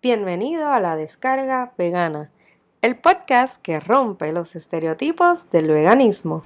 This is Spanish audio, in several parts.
Bienvenido a la descarga vegana, el podcast que rompe los estereotipos del veganismo.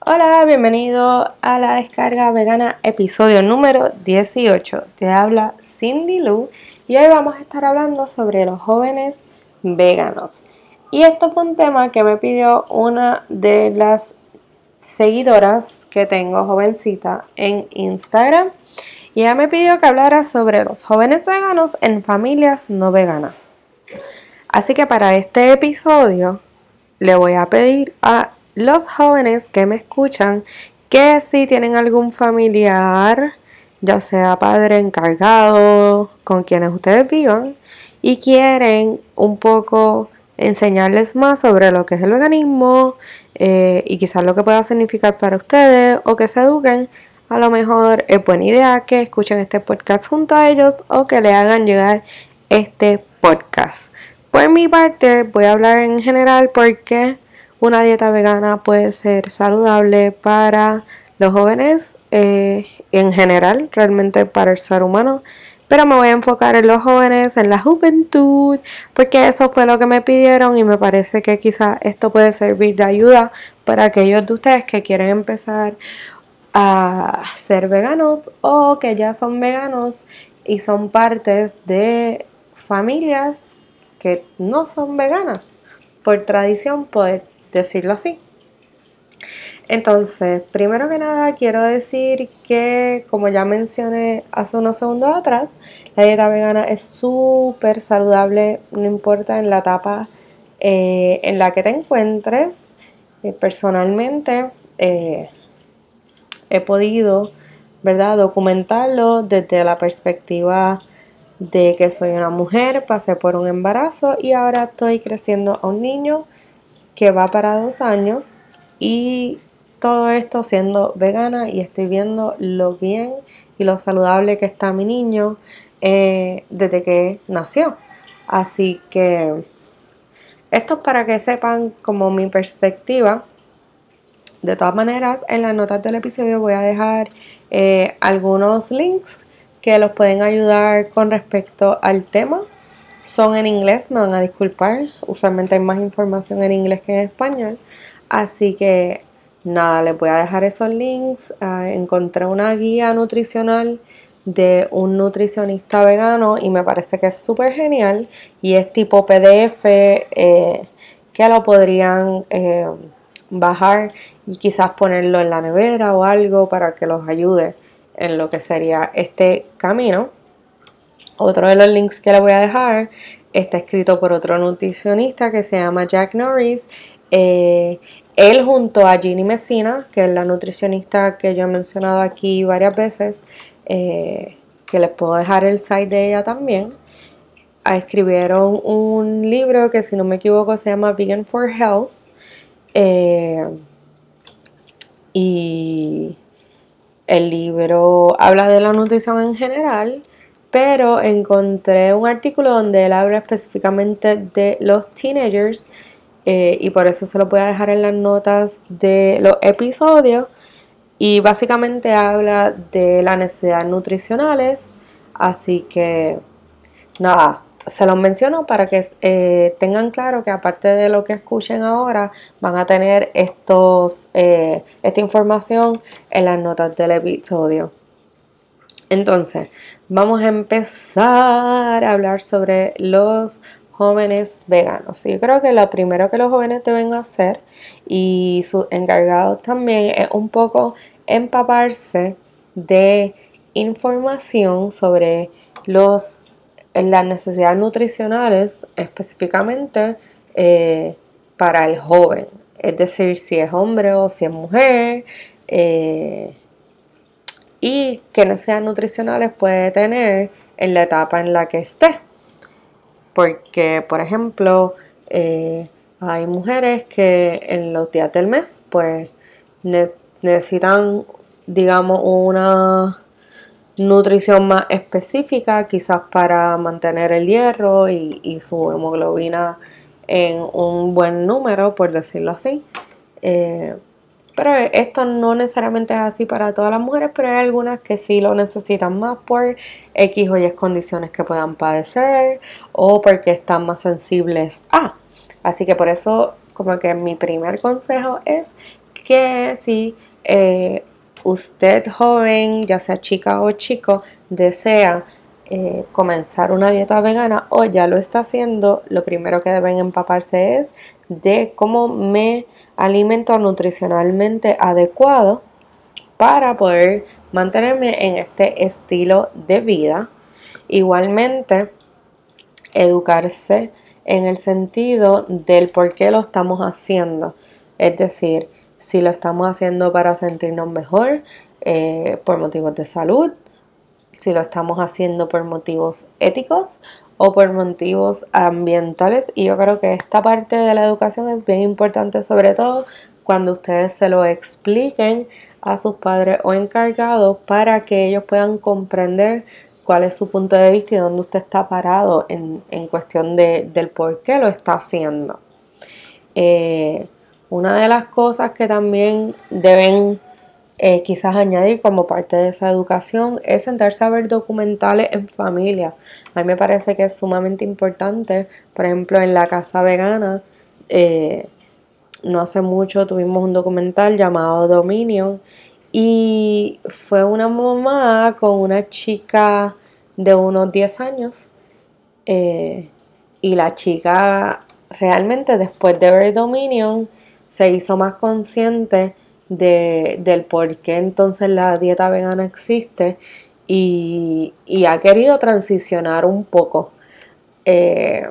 Hola, bienvenido a la descarga vegana, episodio número 18. Te habla Cindy Lou y hoy vamos a estar hablando sobre los jóvenes veganos. Y esto fue un tema que me pidió una de las seguidoras que tengo, jovencita, en Instagram. Y ella me pidió que hablara sobre los jóvenes veganos en familias no veganas. Así que para este episodio le voy a pedir a los jóvenes que me escuchan que si tienen algún familiar, ya sea padre encargado, con quienes ustedes vivan, y quieren un poco enseñarles más sobre lo que es el veganismo eh, y quizás lo que pueda significar para ustedes o que se eduquen, a lo mejor es buena idea que escuchen este podcast junto a ellos o que le hagan llegar este podcast. Por mi parte, voy a hablar en general porque una dieta vegana puede ser saludable para los jóvenes eh, en general, realmente para el ser humano pero me voy a enfocar en los jóvenes, en la juventud, porque eso fue lo que me pidieron y me parece que quizá esto puede servir de ayuda para aquellos de ustedes que quieren empezar a ser veganos o que ya son veganos y son partes de familias que no son veganas, por tradición, poder decirlo así. Entonces, primero que nada, quiero decir que, como ya mencioné hace unos segundos atrás, la dieta vegana es súper saludable, no importa en la etapa eh, en la que te encuentres. Eh, personalmente, eh, he podido, ¿verdad?, documentarlo desde la perspectiva de que soy una mujer, pasé por un embarazo y ahora estoy creciendo a un niño que va para dos años y todo esto siendo vegana y estoy viendo lo bien y lo saludable que está mi niño eh, desde que nació. Así que esto es para que sepan como mi perspectiva. De todas maneras, en las notas del episodio voy a dejar eh, algunos links que los pueden ayudar con respecto al tema. Son en inglés, me van a disculpar. Usualmente hay más información en inglés que en español. Así que Nada, les voy a dejar esos links. Ah, encontré una guía nutricional de un nutricionista vegano y me parece que es súper genial y es tipo PDF eh, que lo podrían eh, bajar y quizás ponerlo en la nevera o algo para que los ayude en lo que sería este camino. Otro de los links que les voy a dejar está escrito por otro nutricionista que se llama Jack Norris. Eh, él junto a Ginny Messina, que es la nutricionista que yo he mencionado aquí varias veces, eh, que les puedo dejar el site de ella también, escribieron un libro que si no me equivoco se llama Vegan for Health. Eh, y el libro habla de la nutrición en general, pero encontré un artículo donde él habla específicamente de los teenagers eh, y por eso se lo voy a dejar en las notas de los episodios. Y básicamente habla de las necesidades nutricionales, así que nada, se los menciono para que eh, tengan claro que aparte de lo que escuchen ahora, van a tener estos, eh, esta información en las notas del episodio. Entonces, vamos a empezar a hablar sobre los jóvenes veganos. Yo creo que lo primero que los jóvenes deben hacer y sus encargados también es un poco empaparse de información sobre los, las necesidades nutricionales específicamente eh, para el joven. Es decir, si es hombre o si es mujer. Eh, y qué necesidades nutricionales puede tener en la etapa en la que esté. Porque, por ejemplo, eh, hay mujeres que en los días del mes, pues necesitan, digamos, una nutrición más específica, quizás para mantener el hierro y, su hemoglobina en un buen número, por decirlo así. Eh, pero esto no necesariamente es así para todas las mujeres, pero hay algunas que sí lo necesitan más por X o Y condiciones que puedan padecer o porque están más sensibles a. Así que por eso como que mi primer consejo es que si eh, usted joven, ya sea chica o chico, desea eh, comenzar una dieta vegana o ya lo está haciendo, lo primero que deben empaparse es de cómo me alimento nutricionalmente adecuado para poder mantenerme en este estilo de vida. Igualmente, educarse en el sentido del por qué lo estamos haciendo. Es decir, si lo estamos haciendo para sentirnos mejor, eh, por motivos de salud, si lo estamos haciendo por motivos éticos o por motivos ambientales. Y yo creo que esta parte de la educación es bien importante, sobre todo cuando ustedes se lo expliquen a sus padres o encargados para que ellos puedan comprender cuál es su punto de vista y dónde usted está parado en, cuestión de, del por qué lo está haciendo. Eh, una de las cosas que también deben eh, quizás añadir como parte de esa educación es sentarse a ver documentales en familia. A mí me parece que es sumamente importante, por ejemplo, en la casa vegana, eh, no hace mucho tuvimos un documental llamado Dominion y fue una mamá con una chica de unos 10 años eh, y la chica realmente después de ver Dominion se hizo más consciente de, del por qué entonces la dieta vegana existe y, ha querido transicionar un poco. Eh,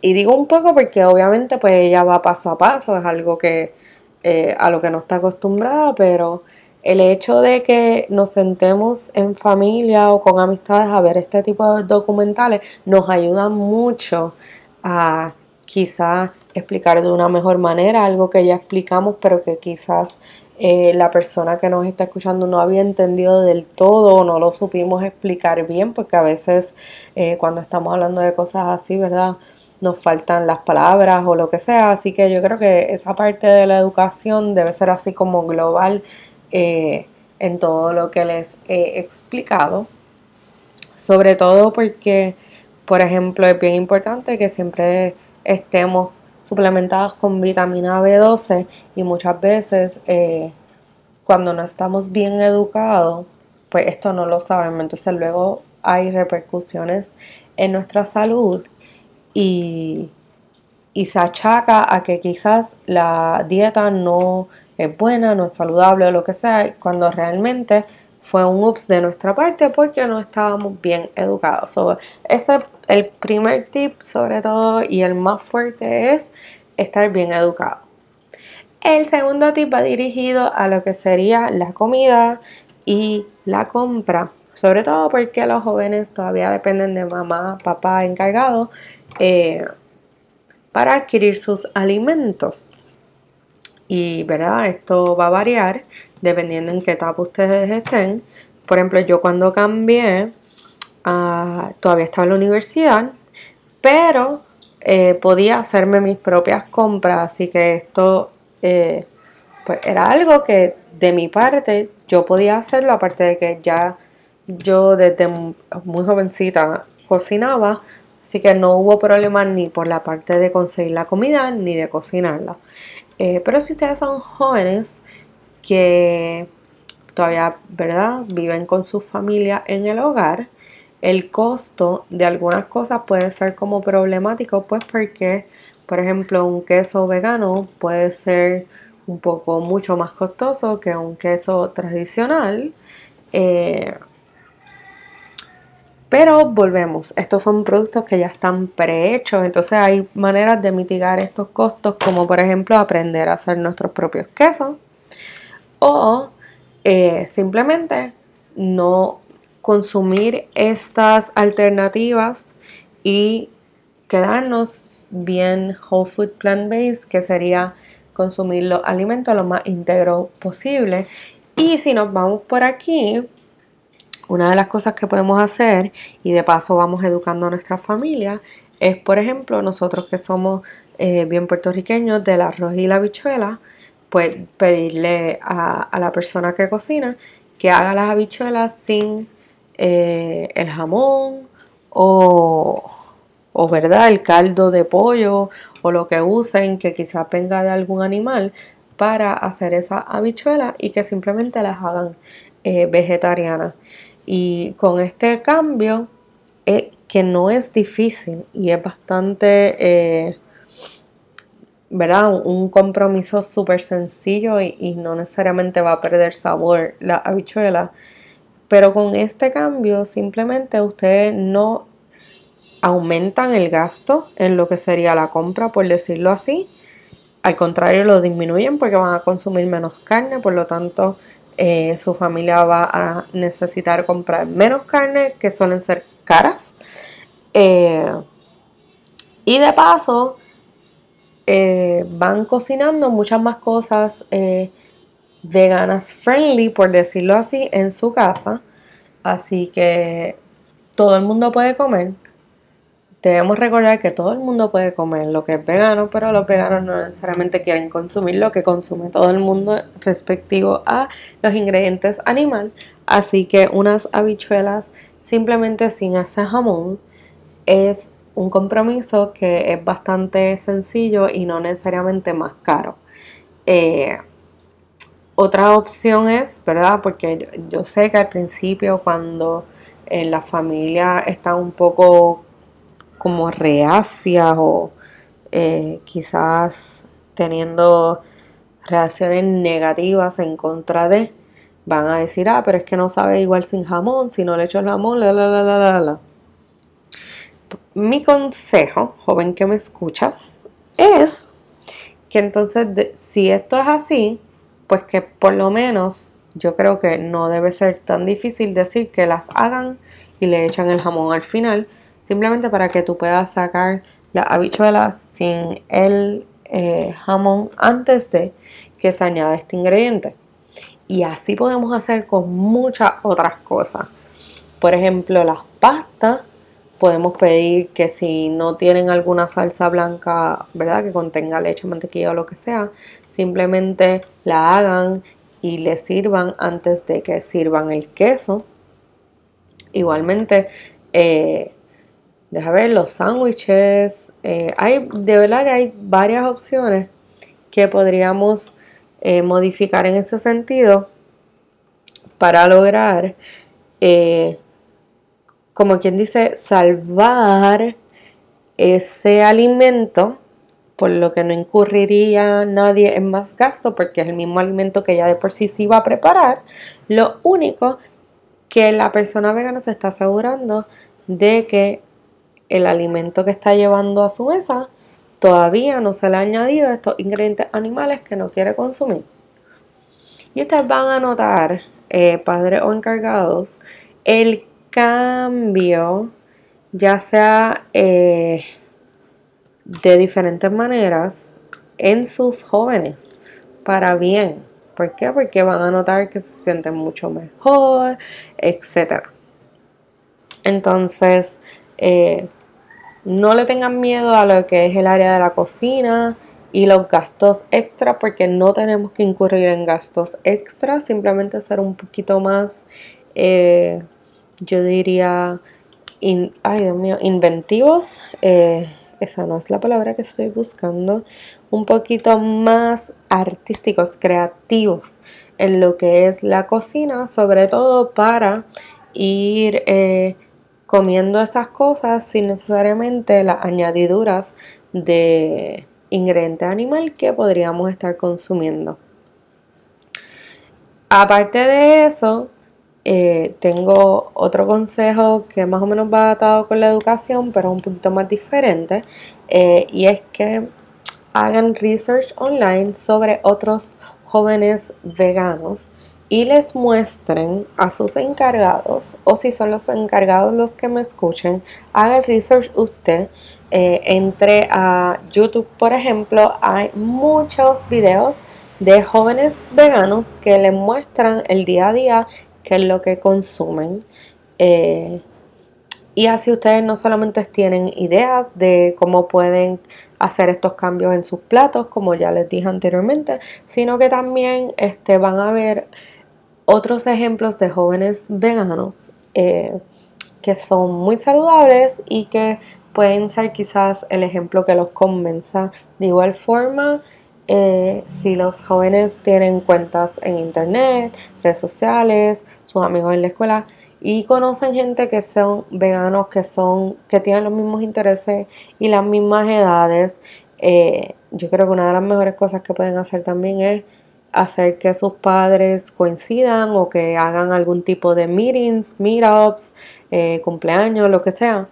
y digo un poco porque obviamente pues ella va paso a paso, es algo que eh, a lo que no está acostumbrada, pero el hecho de que nos sentemos en familia o con amistades a ver este tipo de documentales nos ayuda mucho a quizás explicar de una mejor manera algo que ya explicamos, pero que quizás eh, la persona que nos está escuchando no había entendido del todo o no lo supimos explicar bien, porque a veces eh, cuando estamos hablando de cosas así, ¿verdad? Nos faltan las palabras o lo que sea, así que yo creo que esa parte de la educación debe ser así como global eh, en todo lo que les he explicado, sobre todo porque, por ejemplo, es bien importante que siempre estemos suplementadas con vitamina B12 y muchas veces eh, cuando no estamos bien educados, pues esto no lo sabemos. Entonces luego hay repercusiones en nuestra salud y, y se achaca a que quizás la dieta no es buena, no es saludable o lo que sea, cuando realmente fue un ups de nuestra parte porque no estábamos bien educados. ese es el primer tip sobre todo y el más fuerte es estar bien educado. El segundo tip va dirigido a lo que sería la comida y la compra, sobre todo porque los jóvenes todavía dependen de mamá, papá encargado eh, para adquirir sus alimentos. Y verdad, esto va a variar dependiendo en qué etapa ustedes estén. Por ejemplo, yo cuando cambié, ah, todavía estaba en la universidad, pero eh, podía hacerme mis propias compras, así que esto eh, pues era algo que de mi parte yo podía hacerlo, aparte de que ya yo desde muy jovencita cocinaba, así que no hubo problema ni por la parte de conseguir la comida ni de cocinarla. Eh, pero si ustedes son jóvenes que todavía, ¿verdad? Viven con su familia en el hogar, el costo de algunas cosas puede ser como problemático, pues porque, por ejemplo, un queso vegano puede ser un poco mucho más costoso que un queso tradicional. Eh, pero volvemos, estos son productos que ya están prehechos, entonces hay maneras de mitigar estos costos, como por ejemplo aprender a hacer nuestros propios quesos o eh, simplemente no consumir estas alternativas y quedarnos bien whole food plant based, que sería consumir los alimentos lo más íntegro posible. Y si nos vamos por aquí, una de las cosas que podemos hacer, y de paso vamos educando a nuestra familia, es por ejemplo nosotros que somos eh, bien puertorriqueño del arroz y la habichuela, pues pedirle a, la persona que cocina que haga las habichuelas sin eh, el jamón o, o, ¿verdad? el caldo de pollo o lo que usen que quizás venga de algún animal para hacer esa habichuela y que simplemente las hagan eh, vegetarianas. Y con este cambio, que no es difícil y es bastante ¿verdad? Un compromiso súper sencillo y, no necesariamente va a perder sabor la habichuela. Pero con este cambio simplemente ustedes no aumentan el gasto en lo que sería la compra, por decirlo así. Al contrario, lo disminuyen porque van a consumir menos carne, por lo tanto eh, su familia va a necesitar comprar menos carne, que suelen ser caras. Eh, y de paso, eh, van cocinando muchas más cosas veganas friendly, por decirlo así, en su casa. Así que todo el mundo puede comer. Debemos recordar que todo el mundo puede comer lo que es vegano, pero los veganos no necesariamente quieren consumir lo que consume todo el mundo respectivo a los ingredientes animal. Así que unas habichuelas simplemente sin ese jamón es un compromiso que es bastante sencillo y no necesariamente más caro. Eh, otra opción es, ¿verdad? Porque yo, sé que al principio cuando en la familia está un poco como reacia o eh, quizás teniendo reacciones negativas en contra de, van a decir, ah, pero es que no sabe igual sin jamón, si no le echo el jamón, la, la, la, la, la mi consejo, joven que me escuchas, es que entonces si esto es así, pues que por lo menos yo creo que no debe ser tan difícil decir que las hagan y le echan el jamón al final, simplemente para que tú puedas sacar las habichuelas sin el eh, jamón antes de que se añada este ingrediente. Y así podemos hacer con muchas otras cosas. Por ejemplo, las pastas podemos pedir que si no tienen alguna salsa blanca, ¿verdad? Que contenga leche, mantequilla o lo que sea, simplemente la hagan y le sirvan antes de que sirvan el queso. Igualmente, eh, deja ver los sándwiches. Eh, hay, de verdad que hay varias opciones que podríamos eh, modificar en ese sentido para lograr eh, como quien dice, salvar ese alimento, por lo que no incurriría nadie en más gasto, porque es el mismo alimento que ya de por sí se iba a preparar. Lo único que la persona vegana se está asegurando de que el alimento que está llevando a su mesa todavía no se le ha añadido estos ingredientes animales que no quiere consumir. Y ustedes van a notar, eh, padres o encargados, el cambio, ya sea eh, de diferentes maneras, en sus jóvenes, para bien. ¿Por qué? Porque van a notar que se sienten mucho mejor, etc. Entonces, eh, no le tengan miedo a lo que es el área de la cocina y los gastos extra, porque no tenemos que incurrir en gastos extra, simplemente ser un poquito más eh, yo diría, ay Dios mío, inventivos, eh, esa no es la palabra que estoy buscando, un poquito más artísticos, creativos en lo que es la cocina, sobre todo para ir eh, comiendo esas cosas sin necesariamente las añadiduras de ingrediente animal que podríamos estar consumiendo. Aparte de eso, eh, tengo otro consejo que más o menos va atado con la educación, pero un poquito más diferente, eh, y es que hagan research online sobre otros jóvenes veganos y les muestren a sus encargados, o si son los encargados los que me escuchen, haga research usted. Eh, entre a YouTube, por ejemplo, hay muchos videos de jóvenes veganos que les muestran el día a día qué es lo que consumen. Eh, Y así ustedes no solamente tienen ideas de cómo pueden hacer estos cambios en sus platos, como ya les dije anteriormente, sino que también este, van a ver otros ejemplos de jóvenes veganos eh, que son muy saludables y que pueden ser quizás el ejemplo que los convenza. De igual forma, eh, si los jóvenes tienen cuentas en internet, redes sociales, sus amigos en la escuela, y conocen gente que son veganos, que son, que tienen los mismos intereses y las mismas edades. Eh, yo creo que una de las mejores cosas que pueden hacer también es hacer que sus padres coincidan o que hagan algún tipo de meetings, meetups, eh, cumpleaños, lo que sea,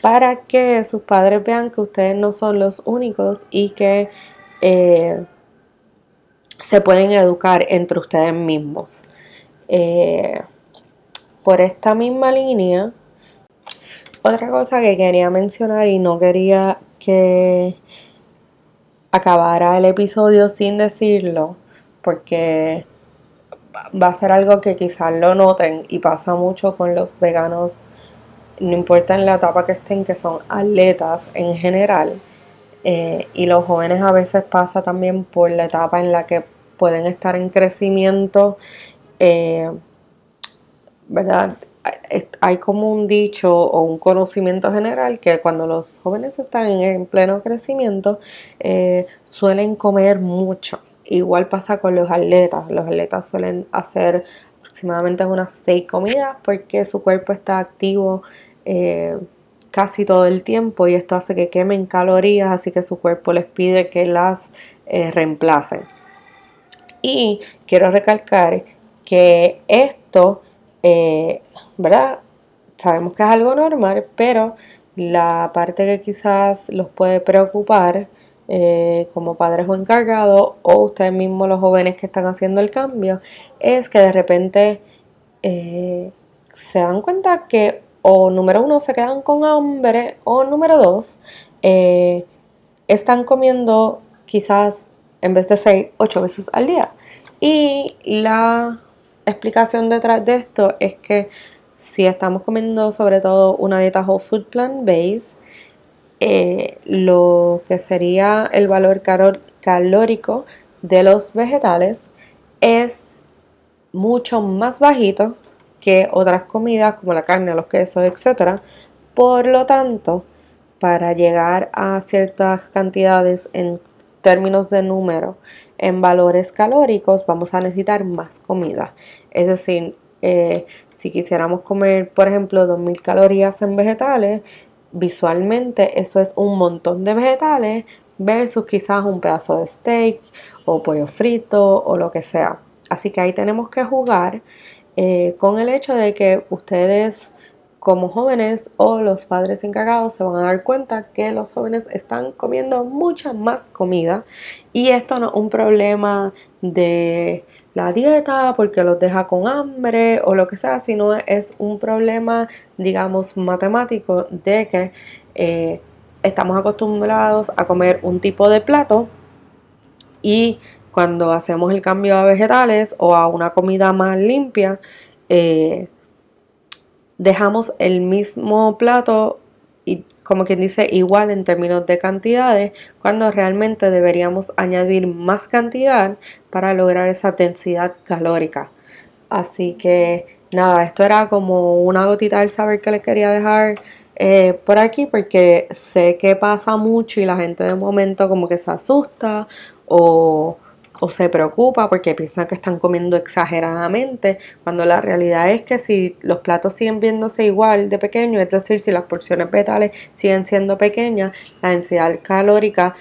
para que sus padres vean que ustedes no son los únicos y que eh, se pueden educar entre ustedes mismos. Por esta misma línea, otra cosa que quería mencionar y no quería que acabara el episodio sin decirlo, porque va a ser algo que quizás lo noten y pasa mucho con los veganos, no importa en la etapa que estén, que son atletas en general. Eh, y los jóvenes a veces pasa también por la etapa en la que pueden estar en crecimiento. Eh, ¿verdad? Hay como un dicho o un conocimiento general que cuando los jóvenes están en pleno crecimiento eh, suelen comer mucho. Igual pasa con los atletas. Los atletas suelen hacer aproximadamente unas seis comidas porque su cuerpo está activo eh, casi todo el tiempo y esto hace que quemen calorías, así que su cuerpo les pide que las eh, reemplacen. Y quiero recalcar que esto eh, ¿verdad? Sabemos que es algo normal, pero la parte que quizás los puede preocupar eh, como padres o encargados o ustedes mismos los jóvenes que están haciendo el cambio es que de repente eh, se dan cuenta que o número uno se quedan con hambre o número dos están comiendo quizás en vez de seis, ocho veces al día. Y la explicación detrás de esto es que si estamos comiendo sobre todo una dieta whole food plant based, eh, lo que sería el valor calórico de los vegetales es mucho más bajito que otras comidas como la carne, los quesos, etc. Por lo tanto, para llegar a ciertas cantidades en términos de número en valores calóricos, vamos a necesitar más comida. Es decir, eh, si quisiéramos comer, por ejemplo, 2000 calorías en vegetales, visualmente eso es un montón de vegetales versus quizás un pedazo de steak o pollo frito o lo que sea. Así que ahí tenemos que jugar eh, con el hecho de que ustedes como jóvenes o los padres encargados se van a dar cuenta que los jóvenes están comiendo mucha más comida y esto no es un problema de la dieta porque los deja con hambre o lo que sea, sino es un problema, digamos, matemático de que eh, estamos acostumbrados a comer un tipo de plato y cuando hacemos el cambio a vegetales o a una comida más limpia, eh, dejamos el mismo plato y como quien dice igual en términos de cantidades cuando realmente deberíamos añadir más cantidad para lograr esa densidad calórica. Así que nada esto era como una gotita del saber que les quería dejar eh, por aquí porque sé que pasa mucho y la gente de momento como que se asusta o o se preocupa porque piensan que están comiendo exageradamente, cuando la realidad es que si los platos siguen viéndose igual de pequeños, es decir, si las porciones vetales siguen siendo pequeñas, la densidad calórica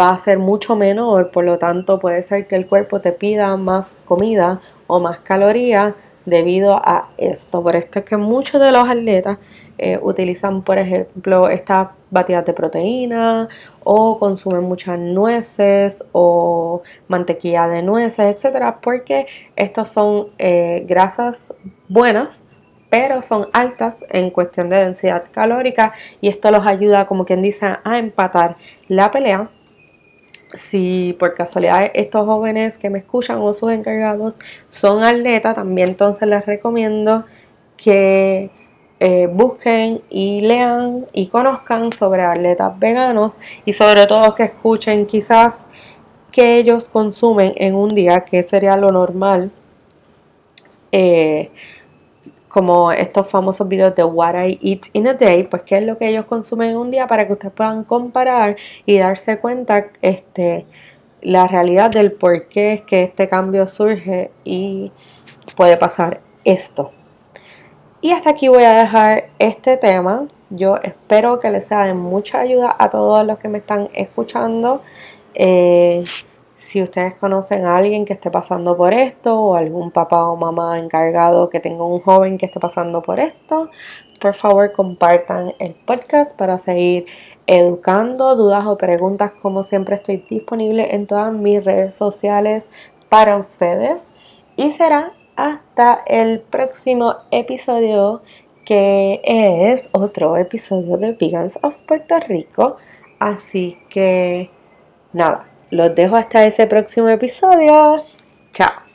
va a ser mucho menor, por lo tanto puede ser que el cuerpo te pida más comida o más calorías debido a esto. Por esto es que muchos de los atletas eh, utilizan, por ejemplo, estas batidas de proteína o consumen muchas nueces o mantequilla de nueces, etcétera, porque estas son eh, grasas buenas pero son altas en cuestión de densidad calórica y esto los ayuda, como quien dice, a empatar la pelea. Si por casualidad estos jóvenes que me escuchan o sus encargados son atletas, también entonces les recomiendo que eh, busquen y lean y conozcan sobre atletas veganos y sobre todo que escuchen quizás que ellos consumen en un día, que sería lo normal. Eh, como estos famosos videos de What I Eat in a Day, pues qué es lo que ellos consumen en un día para que ustedes puedan comparar y darse cuenta este, la realidad del por qué es que este cambio surge y puede pasar esto. Y hasta aquí voy a dejar este tema. Yo espero que les sea de mucha ayuda a todos los que me están escuchando. Eh, si ustedes conocen a alguien que esté pasando por esto o algún papá o mamá encargado que tenga un joven que esté pasando por esto, por favor compartan el podcast para seguir educando, dudas o preguntas. Como siempre estoy disponible en todas mis redes sociales para ustedes. Y será hasta el próximo episodio que es otro episodio de Vegans of Puerto Rico. Así que nada los dejo hasta ese próximo episodio. Chao.